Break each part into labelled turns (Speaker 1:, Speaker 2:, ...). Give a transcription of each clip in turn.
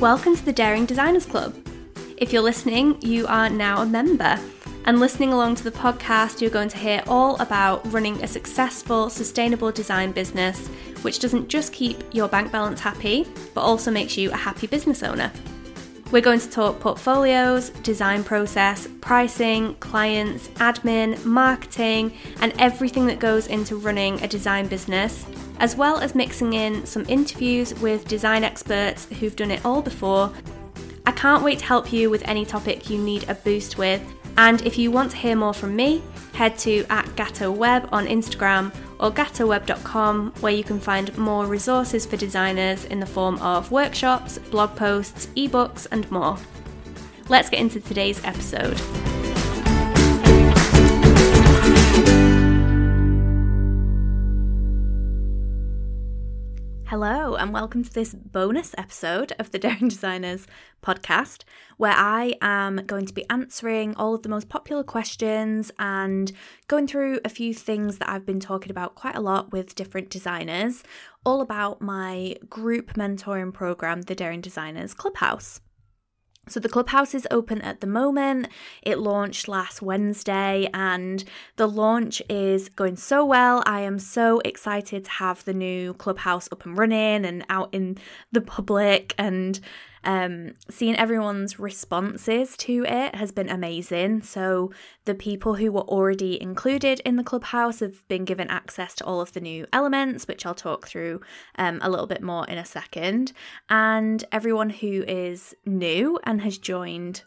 Speaker 1: Welcome to the Daring Designers Club. If you're listening, you are now a member. And listening along to the podcast, you're going to hear all about running a successful, sustainable design business, which doesn't just keep your bank balance happy, but also makes you a happy business owner. We're going to talk portfolios, design process, pricing, clients, admin, marketing, and everything that goes into running a design business, as well as mixing in some interviews with design experts who've done it all before. I can't wait to help you with any topic you need a boost with. And if you want to hear more from me, head to at Gatto Web on Instagram or gattoweb.com, where you can find more resources for designers in the form of workshops, blog posts, ebooks, and more. Let's get into today's episode. Hello, and welcome to this bonus episode of the Daring Designers podcast, where I am going to be answering all of the most popular questions and going through a few things that I've been talking about quite a lot with different designers, all about my group mentoring program, the Daring Designers Clubhouse. So the clubhouse is open at the moment. It launched last Wednesday and the launch is going so well. I am so excited to have the new clubhouse up and running and out in the public and um, seeing everyone's responses to it has been amazing. So, the people who were already included in the clubhouse have been given access to all of the new elements, which I'll talk through um, a little bit more in a second. And everyone who is new and has joined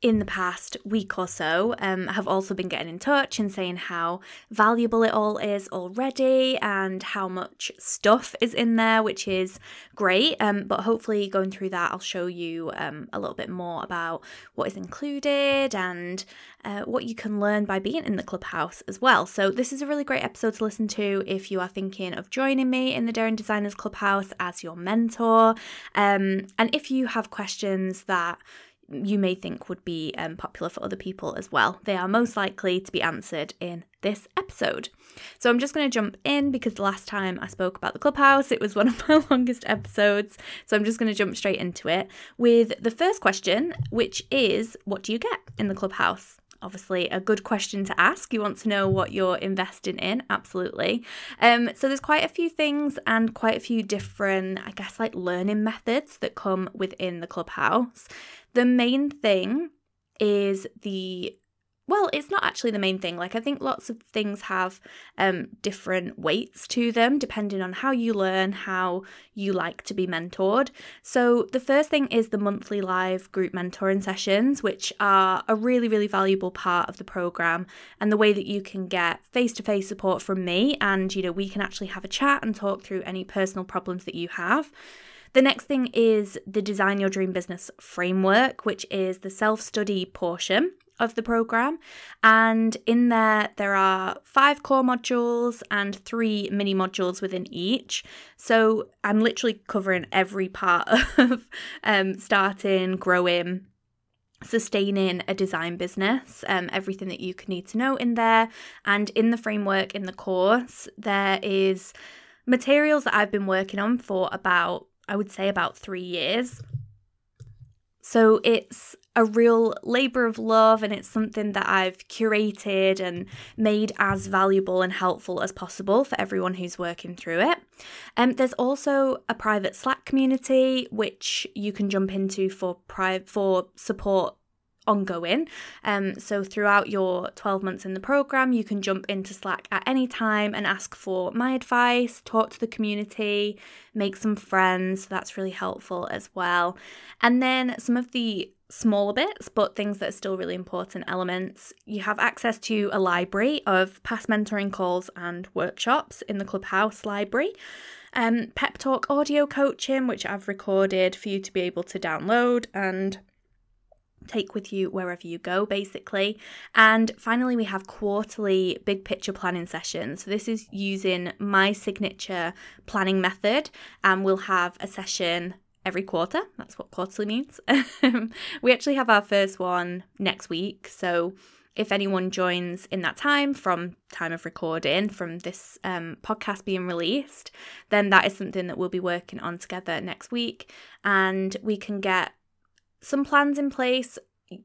Speaker 1: in the past week or so um, have also been getting in touch and saying how valuable it all is already and how much stuff is in there, which is great. Um, but hopefully, going through that, I'll show you um, a little bit more about what is included and uh, what you can learn by being in the clubhouse as well. So, this is a really great episode to listen to if you are thinking of joining me in the Daring Designers Clubhouse as your mentor. Um, and if you have questions that you may think would be um, popular for other people as well. They are most likely to be answered in this episode. So I'm just going to jump in because the last time I spoke about the clubhouse, it was one of my longest episodes. So I'm just going to jump straight into it with the first question, which is what do you get in the clubhouse? Obviously a good question to ask. You want to know what you're investing in, absolutely. Um, so there's quite a few things and quite a few different, I guess, like learning methods that come within the clubhouse. The main thing is the well, it's not actually the main thing. Like, I think lots of things have um, different weights to them depending on how you learn, how you like to be mentored. So, the first thing is the monthly live group mentoring sessions, which are a really, really valuable part of the program and the way that you can get face to face support from me. And, you know, we can actually have a chat and talk through any personal problems that you have. The next thing is the Design Your Dream Business framework, which is the self study portion of the program. And in there, there are five core modules and three mini modules within each. So I'm literally covering every part of um, starting, growing, sustaining a design business, um, everything that you can need to know in there. And in the framework, in the course, there is materials that I've been working on for about I would say about three years. So it's a real labour of love and it's something that I've curated and made as valuable and helpful as possible for everyone who's working through it. Um, there's also a private Slack community which you can jump into for pri- for support ongoing. Um, so throughout your 12 months in the program, you can jump into Slack at any time and ask for my advice, talk to the community, make some friends. That's really helpful as well. And then some of the smaller bits, but things that are still really important elements. You have access to a library of past mentoring calls and workshops in the Clubhouse library. Um, pep talk audio coaching, which I've recorded for you to be able to download and take with you wherever you go, basically. And finally, we have quarterly big picture planning sessions. So, this is using my signature planning method, and we'll have a session every quarter. That's what quarterly means. we actually have our first one next week. So, if anyone joins in that time from time of recording from this um, podcast being released then that is something that we'll be working on together next week and we can get some plans in place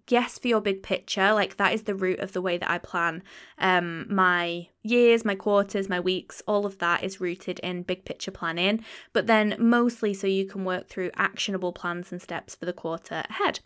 Speaker 1: yes for your big picture like that is the root of the way that i plan um my years my quarters my weeks all of that is rooted in big picture planning but then mostly so you can work through actionable plans and steps for the quarter ahead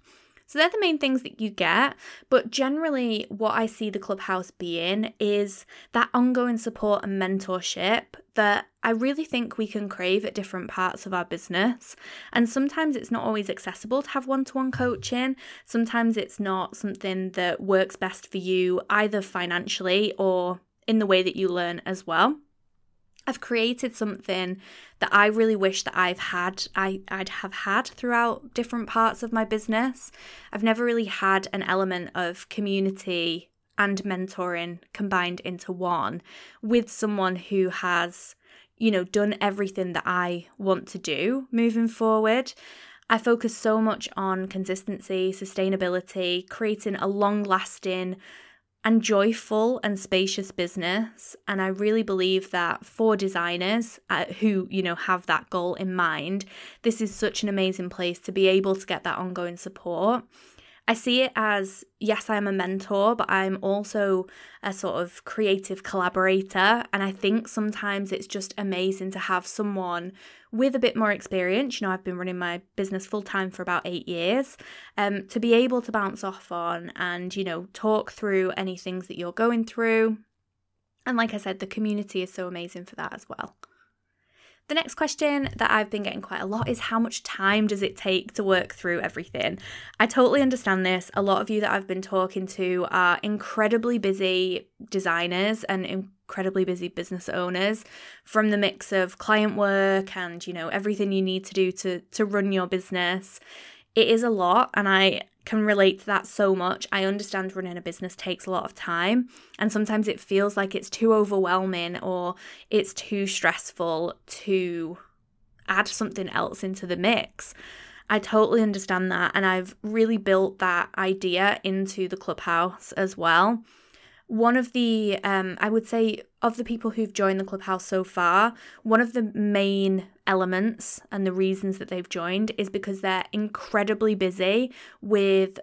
Speaker 1: so they're the main things that you get. But generally, what I see the clubhouse being is that ongoing support and mentorship that I really think we can crave at different parts of our business. And sometimes it's not always accessible to have one to one coaching. Sometimes it's not something that works best for you, either financially or in the way that you learn as well. I've created something that I really wish that I've had I, I'd have had throughout different parts of my business. I've never really had an element of community and mentoring combined into one with someone who has, you know, done everything that I want to do moving forward. I focus so much on consistency, sustainability, creating a long lasting and joyful and spacious business. And i really believe that for designers uh, who you know have that goal in mind this is such an amazing place to be able to get that ongoing support I see it as yes, I'm a mentor, but I'm also a sort of creative collaborator. And I think sometimes it's just amazing to have someone with a bit more experience. You know, I've been running my business full time for about eight years, um, to be able to bounce off on and, you know, talk through any things that you're going through. And like I said, the community is so amazing for that as well. The next question that I've been getting quite a lot is how much time does it take to work through everything? I totally understand this. A lot of you that I've been talking to are incredibly busy designers and incredibly busy business owners from the mix of client work and, you know, everything you need to do to to run your business. It is a lot and I can relate to that so much. I understand running a business takes a lot of time, and sometimes it feels like it's too overwhelming or it's too stressful to add something else into the mix. I totally understand that, and I've really built that idea into the clubhouse as well one of the um, i would say of the people who've joined the clubhouse so far one of the main elements and the reasons that they've joined is because they're incredibly busy with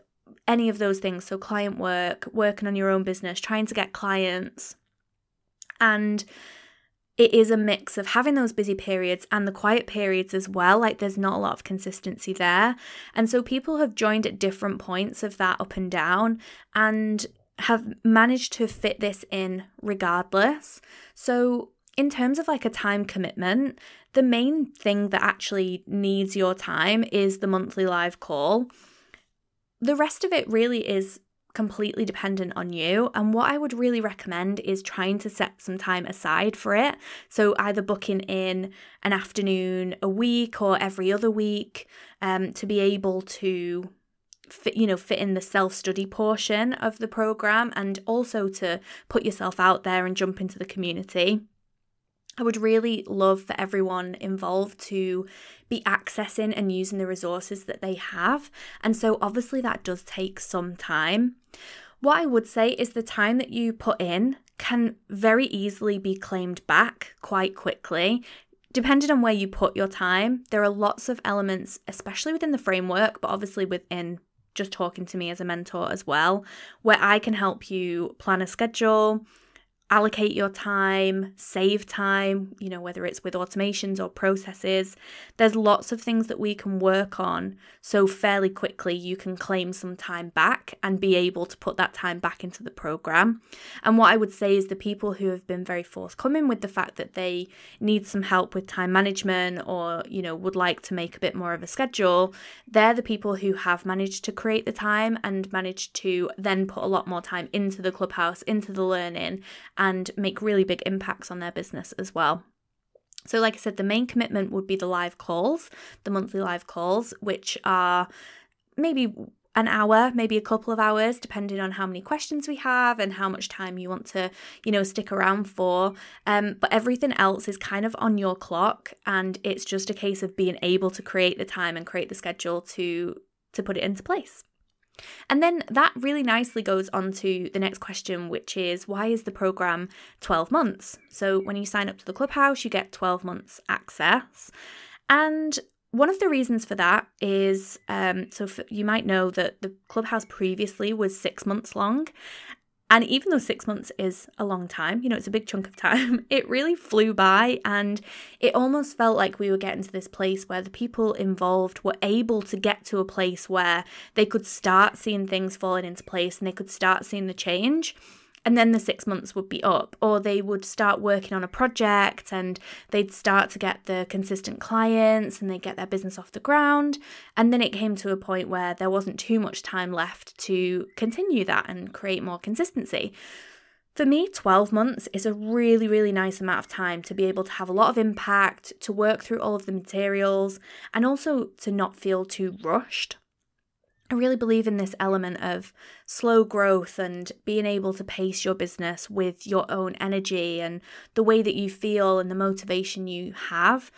Speaker 1: any of those things so client work working on your own business trying to get clients and it is a mix of having those busy periods and the quiet periods as well. Like there's not a lot of consistency there. And so people have joined at different points of that up and down. And have managed to fit this in regardless. So, in terms of like a time commitment, the main thing that actually needs your time is the monthly live call. The rest of it really is completely dependent on you. And what I would really recommend is trying to set some time aside for it. So, either booking in an afternoon a week or every other week um, to be able to fit, you know fit in the self-study portion of the program and also to put yourself out there and jump into the community I would really love for everyone involved to be accessing and using the resources that they have. And so, obviously, that does take some time. What I would say is the time that you put in can very easily be claimed back quite quickly. Depending on where you put your time, there are lots of elements, especially within the framework, but obviously within just talking to me as a mentor as well, where I can help you plan a schedule, allocate your time, save time, you know, whether it's with automations or processes. There's lots of things that we can work on so fairly quickly you can claim some time back and be able to put that time back into the program. And what I would say is the people who have been very forthcoming with the fact that they need some help with time management or, you know, would like to make a bit more of a schedule, they're the people who have managed to create the time and managed to then put a lot more time into the clubhouse, into the learning and make really big impacts on their business as well. So, like I said, the main commitment would be the live calls, the monthly live calls, which are maybe an hour, maybe a couple of hours, depending on how many questions we have and how much time you want to, you know, stick around for. Um, but everything else is kind of on your clock, and it's just a case of being able to create the time and create the schedule to to put it into place. And then that really nicely goes on to the next question, which is why is the program 12 months? So when you sign up to the Clubhouse, you get 12 months access. And one of the reasons for that is um, so you might know that the Clubhouse previously was six months long. And even though six months is a long time, you know, it's a big chunk of time, it really flew by. And it almost felt like we were getting to this place where the people involved were able to get to a place where they could start seeing things falling into place and they could start seeing the change and then the six months would be up, or they would start working on a project and they'd start to get the consistent clients and they'd get their business off the ground. And then it came to a point where there wasn't too much time left to continue that and create more consistency. For me, 12 months is a really, really nice amount of time to be able to have a lot of impact, to work through all of the materials, and also to not feel too rushed. I really believe in this element of slow growth and being able to pace your business with your own energy and the way that you feel and the motivation you have.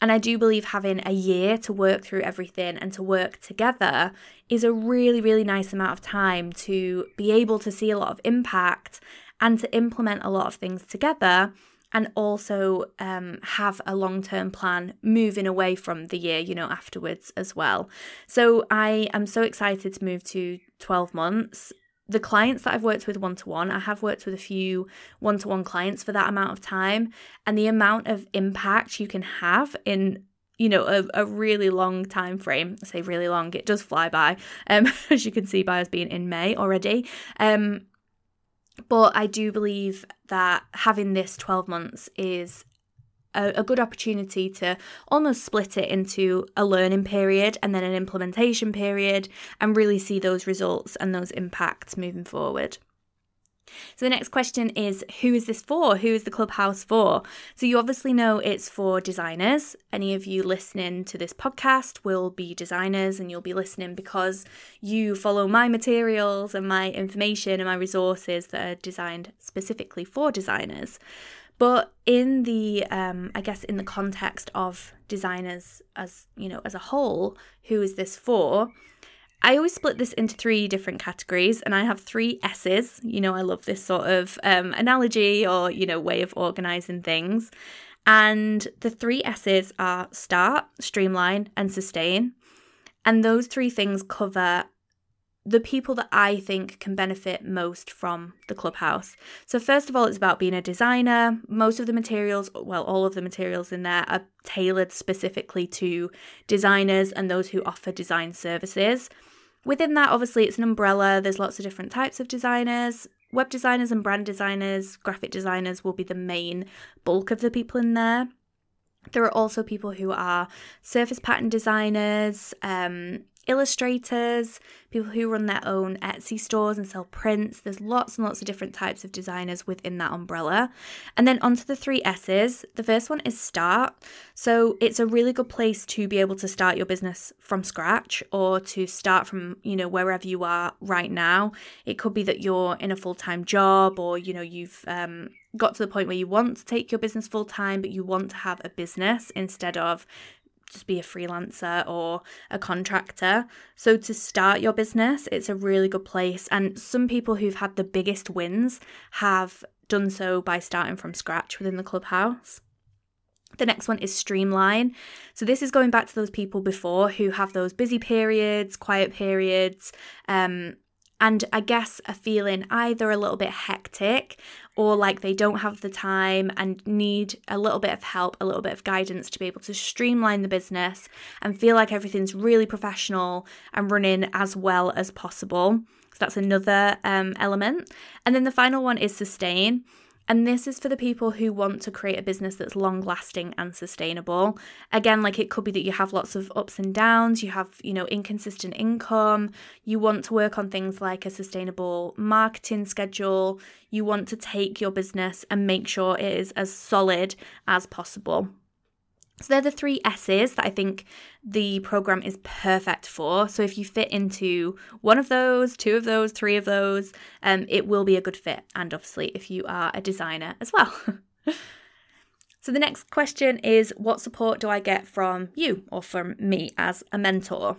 Speaker 1: And I do believe having a year to work through everything and to work together is a really, really nice amount of time to be able to see a lot of impact and to implement a lot of things together and also um, have a long term plan moving away from the year, you know, afterwards as well. So I am so excited to move to 12 months. The clients that I've worked with one to one, I have worked with a few one to one clients for that amount of time, and the amount of impact you can have in you know a, a really long time frame I say really long it does fly by um as you can see by us being in may already um but I do believe that having this 12 months is a, a, good opportunity to almost split it into a learning period and then an implementation period and really see those results and those impacts moving forward. So the next question is who is this for? Who is the clubhouse for? So you obviously know it's for designers. Any of you listening to this podcast will be designers and you'll be listening because you follow my materials and my information and my resources that are designed specifically for designers. But in the, um, I guess, in the context of designers as you know as a whole, who is this for? I always split this into three different categories, and I have three S's. You know, I love this sort of um, analogy or, you know, way of organizing things. And the three S's are start, streamline, and sustain. And those three things cover the people that I think can benefit most from the clubhouse. So, first of all, it's about being a designer. Most of the materials, well, all of the materials in there are tailored specifically to designers and those who offer design services. Within that, obviously, it's an umbrella. There's lots of different types of designers. Web designers and brand designers, graphic designers will be the main bulk of the people in there. There are also people who are surface pattern designers, um, illustrators, people who run their own Etsy stores and sell prints. There's lots and lots of different types of designers within that umbrella. And then onto the three S's. The first one is start. So it's a really good place to be able to start your business from scratch or to start from, you know, wherever you are right now. It could be that you're in a full-time job or, you know, you've um, got to the point where you want to take your business full time, but you want to have a business instead of just be a freelancer or a contractor. So, to start your business, it's a really good place. And some people who've had the biggest wins have done so by starting from scratch within the clubhouse. The next one is streamline. So, this is going back to those people before who have those busy periods, quiet periods, um, and I guess a feeling either a little bit hectic or like they don't have the time and need a little bit of help, a little bit of guidance to be able to streamline the business and feel like everything's really professional and running as well as possible. So that's another um, element. And then the final one is sustain. And this is for the people who want to create a business that's long lasting and sustainable. Again, like it could be that you have lots of ups and downs, you have, you know, inconsistent income, you want to work on things like a sustainable marketing schedule, you want to take your business and make sure it is as solid as possible. So they're the three S's that I think the program is perfect for. So if you fit into one of those, two of those, three of those, um, it will be a good fit. And obviously, if you are a designer as well. so the next question is what support do I get from you or from me as a mentor?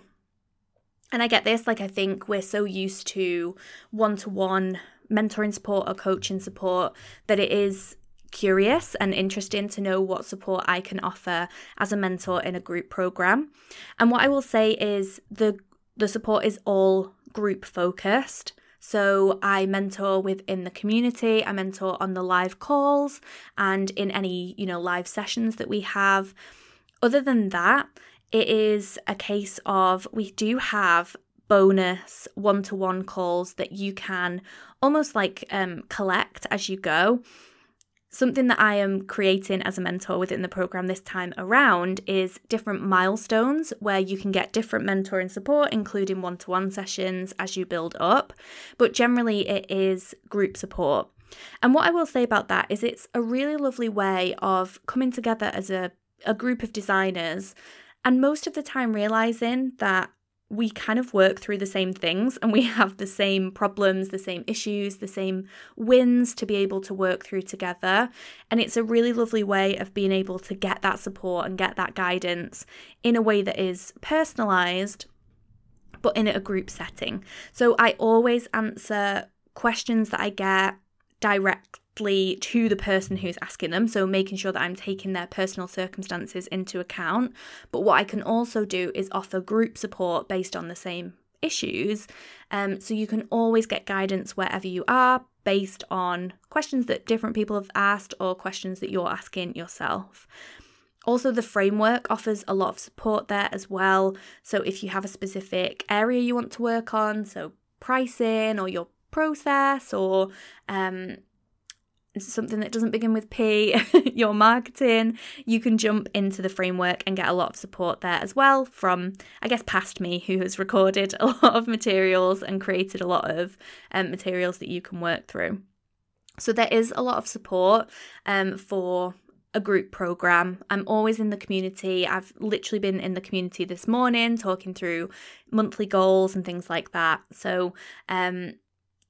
Speaker 1: And I get this, like, I think we're so used to one to one mentoring support or coaching support that it is curious and interesting to know what support I can offer as a mentor in a group program. And what I will say is the the support is all group focused. So I mentor within the community, I mentor on the live calls and in any, you know, live sessions that we have. Other than that, it is a case of we do have bonus one to one calls that you can almost like um, collect as you go. Something that I am creating as a mentor within the program this time around is different milestones where you can get different mentoring support, including one to one sessions as you build up. But generally, it is group support. And what I will say about that is it's a really lovely way of coming together as a, a group of designers and most of the time realizing that we kind of work through the same things and we have the same problems, the same issues, the same wins to be able to work through together. And it's a really lovely way of being able to get that support and get that guidance in a way that is personalized, but in a group setting. So I always answer questions that I get direct to the person who's asking them. So making sure that I'm taking their personal circumstances into account. But what I can also do is offer group support based on the same issues. Um, so you can always get guidance wherever you are based on questions that different people have asked or questions that you're asking yourself. Also, the framework offers a lot of support there as well. So, if you have a specific area you want to work on, so pricing or your process or um, something that doesn't begin with P, your marketing, you can jump into the framework and get a lot of support there as well from, I guess, past me, who has recorded a lot of materials and created a lot of um, materials that you can work through. So there is a lot of support um, for a group program. I'm always in the community. I've literally been in the community this morning talking through monthly goals and things like that. So um,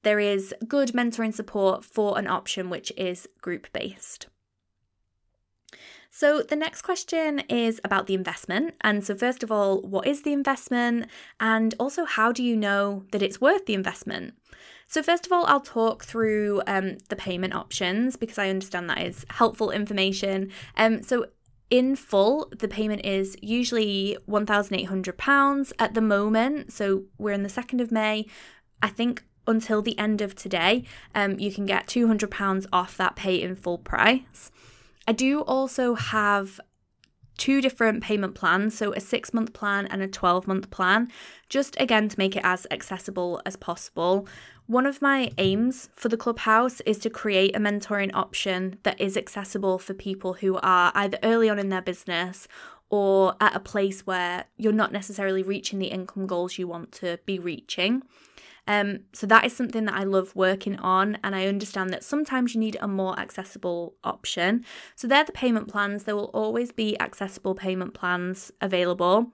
Speaker 1: there is good mentoring support for an option which is group based. So, the next question is about the investment. And so, first of all, what is the investment? And also, how do you know that it's worth the investment? So, first of all, I'll talk through um, the payment options because I understand that is helpful information. Um, so, in full, the payment is usually £1,800 at the moment. So, we're in the 2nd of May. I think until the end of today, um, you can get £200 off that pay in full price. I do also have two different payment plans, so a six month plan and a 12 month plan, just again to make it as accessible as possible. One of my aims for the Clubhouse is to create a mentoring option that is accessible for people who are either early on in their business or at a place where you're not necessarily reaching the income goals you want to be reaching. Um, so that is something that I love working on, and I understand that sometimes you need a more accessible option. So they're the payment plans. There will always be accessible payment plans available.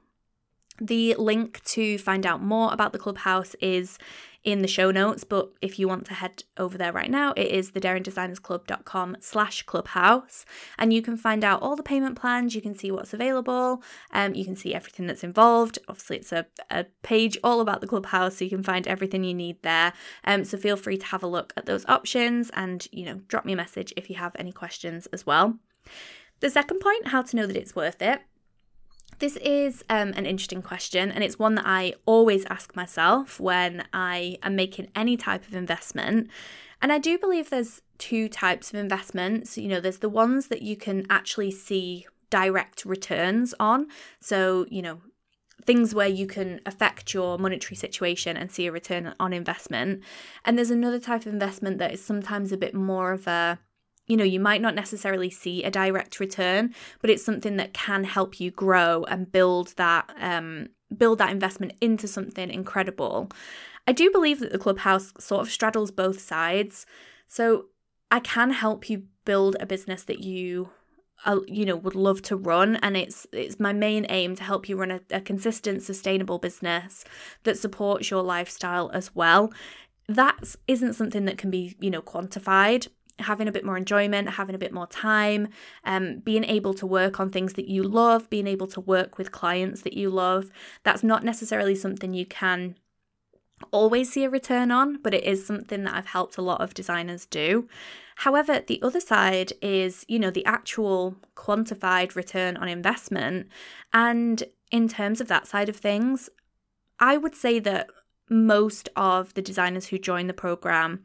Speaker 1: The link to find out more about the clubhouse is in the show notes, but if you want to head over there right now, it is thedaringdesignersclub.com slash clubhouse. And you can find out all the payment plans, you can see what's available, um, you can see everything that's involved. Obviously, it's a, a page all about the clubhouse, so you can find everything you need there. Um, so feel free to have a look at those options and, you know, drop me a message if you have any questions as well. The second point, how to know that it's worth it. This is um, an interesting question, and it's one that I always ask myself when I am making any type of investment. And I do believe there's two types of investments. You know, there's the ones that you can actually see direct returns on. So, you know, things where you can affect your monetary situation and see a return on investment. And there's another type of investment that is sometimes a bit more of a you know, you might not necessarily see a direct return, but it's something that can help you grow and build that um, build that investment into something incredible. I do believe that the clubhouse sort of straddles both sides. So I can help you build a business that you uh, you know would love to run and it's it's my main aim to help you run a, a consistent sustainable business that supports your lifestyle as well that isn't something that can be you know quantified having a bit more enjoyment, having a bit more time, um, being able to work on things that you love, being able to work with clients that you love. That's not necessarily something you can always see a return on, but it is something that I've helped a lot of designers do. However, the other side is, you know, the actual quantified return on investment. And in terms of that side of things, I would say that most of the designers who join the program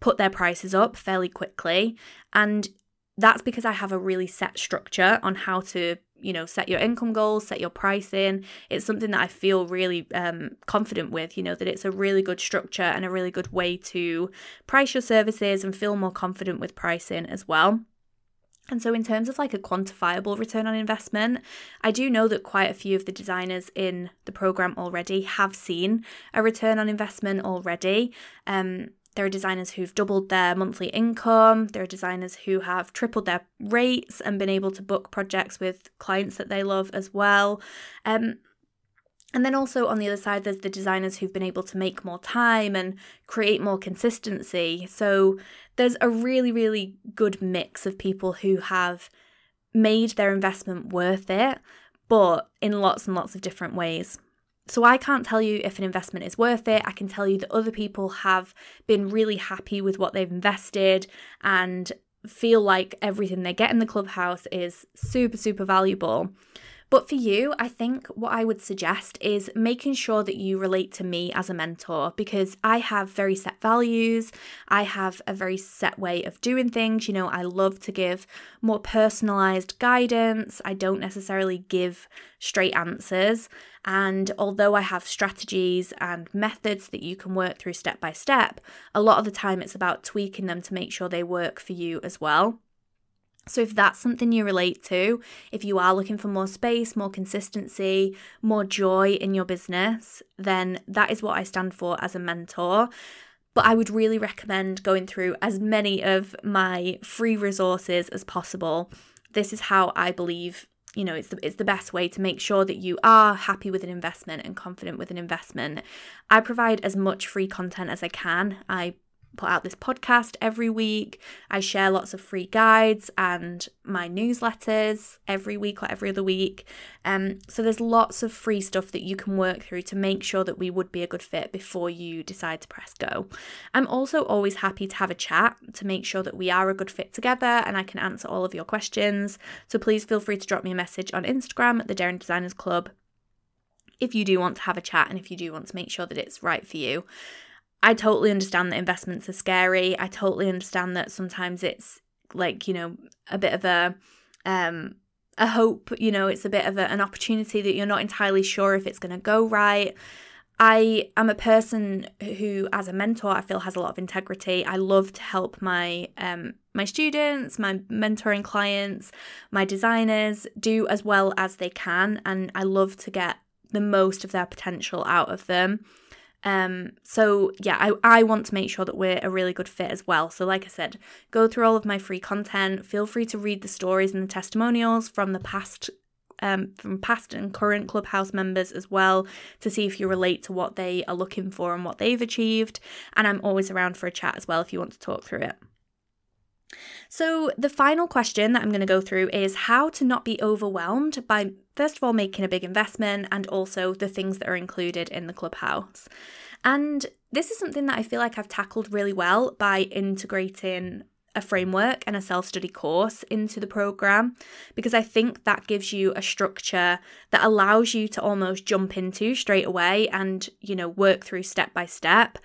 Speaker 1: put their prices up fairly quickly. And that's because I have a really set structure on how to, you know, set your income goals, set your pricing. It's something that I feel really um, confident with, you know, that it's a really good structure and a really good way to price your services and feel more confident with pricing as well. And so, in terms of like a quantifiable return on investment, I do know that quite a few of the designers in the program already have seen a return on investment already. Um, there are designers who've doubled their monthly income. There are designers who have tripled their rates and been able to book projects with clients that they love as well. Um, and then also on the other side, there's the designers who've been able to make more time and create more consistency. So there's a really, really good mix of people who have made their investment worth it, but in lots and lots of different ways. So I can't tell you if an investment is worth it. I can tell you that other people have been really happy with what they've invested and feel like everything they get in the clubhouse is super, super valuable. But for you, I think what I would suggest is making sure that you relate to me as a mentor because I have very set values. I have a very set way of doing things. You know, I love to give more personalized guidance. I don't necessarily give straight answers. And although I have strategies and methods that you can work through step by step, a lot of the time it's about tweaking them to make sure they work for you as well. So, if that's something you relate to, if you are looking for more space, more consistency, more joy in your business, then that is what I stand for as a mentor. But I would really recommend going through as many of my free resources as possible. This is how I believe you know it's the, it's the best way to make sure that you are happy with an investment and confident with an investment i provide as much free content as i can i put out this podcast every week. I share lots of free guides and my newsletters every week or every other week. Um, so there's lots of free stuff that you can work through to make sure that we would be a good fit before you decide to press go. I'm also always happy to have a chat to make sure that we are a good fit together and I can answer all of your questions. So please feel free to drop me a message on Instagram at the Daring Designers Club if you do want to have a chat and if you do want to make sure that it's right for you. I totally understand that investments are scary. I totally understand that sometimes it's like, you know, a bit of a um a hope, you know, it's a bit of a, an opportunity that you're not entirely sure if it's going to go right. I am a person who, as a mentor, I feel has a lot of integrity. I love to help my um, my students, my mentoring clients, my designers do as well as they can, and I love to get the most of their potential out of them. Um, so yeah, I, I want to make sure that we're a really good fit as well. So, like I said, go through all of my free content. Feel free to read the stories and the testimonials from the past um, from past and current Clubhouse members as well to see if you relate to what they are looking for and what they've achieved. And I'm always around for a chat as well if you want to talk through it. So, the final question that I'm going to go through is how to not be overwhelmed by, first of all, making a big investment and also the things that are included in the clubhouse. And this is something that I feel like I've tackled really well by integrating a framework and a self study course into the program because I think that gives you a structure that allows you to almost jump into straight away and, you know, work through step by step.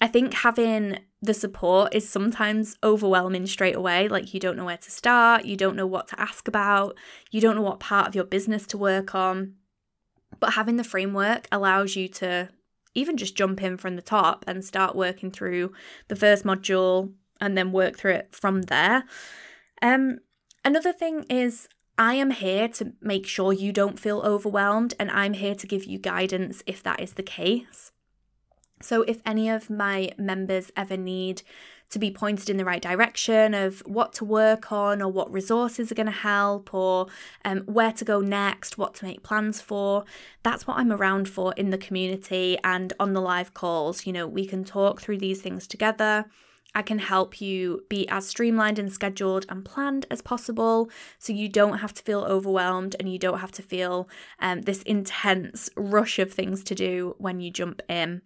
Speaker 1: I think having the support is sometimes overwhelming straight away. Like, you don't know where to start, you don't know what to ask about, you don't know what part of your business to work on. But having the framework allows you to even just jump in from the top and start working through the first module and then work through it from there. Um, another thing is, I am here to make sure you don't feel overwhelmed, and I'm here to give you guidance if that is the case. So, if any of my members ever need to be pointed in the right direction of what to work on or what resources are going to help or um, where to go next, what to make plans for, that's what I'm around for in the community and on the live calls. You know, we can talk through these things together. I can help you be as streamlined and scheduled and planned as possible so you don't have to feel overwhelmed and you don't have to feel um, this intense rush of things to do when you jump in.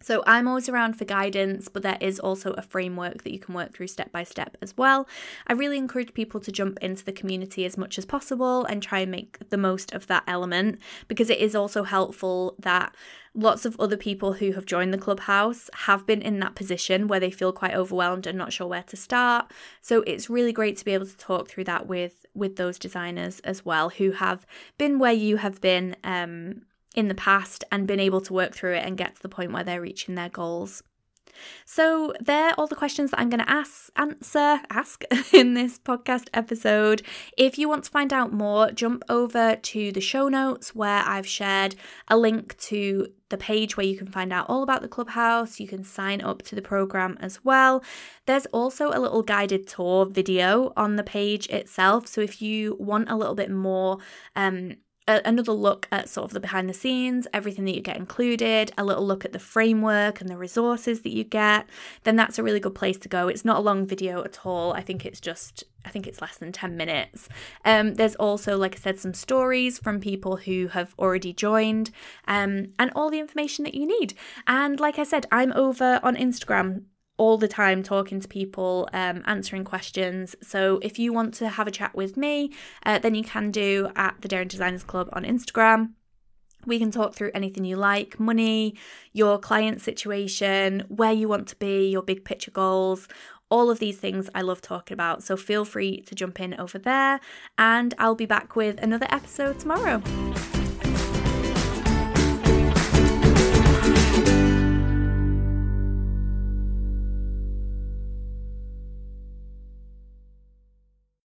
Speaker 1: So I'm always around for guidance, but there is also a framework that you can work through step by step as well. I really encourage people to jump into the community as much as possible and try and make the most of that element because it is also helpful that lots of other people who have joined the clubhouse have been in that position where they feel quite overwhelmed and not sure where to start. So it's really great to be able to talk through that with with those designers as well who have been where you have been um in the past and been able to work through it and get to the point where they're reaching their goals. So, they're all the questions that I'm going to ask, answer, ask in this podcast episode. If you want to find out more, jump over to the show notes where I've shared a link to the page where you can find out all about the clubhouse. You can sign up to the program as well. There's also a little guided tour video on the page itself. So, if you want a little bit more, um, another look at sort of the behind the scenes, everything that you get included, a little look at the framework and the resources that you get, then that's a really good place to go. It's not a long video at all. I think it's just I think it's less than 10 minutes. Um, there's also, like I said, some stories from people who have already joined um, and all the information that you need. And like I said, I'm over on Instagram all the time talking to people, um, answering questions. So if you want to have a chat with me, uh, then you can do at the Daring Designers Club on Instagram. We can talk through anything you like money, your client situation, where you want to be, your big picture goals. All of these things I love talking about. So feel free to jump in over there, and I'll be back with another episode tomorrow.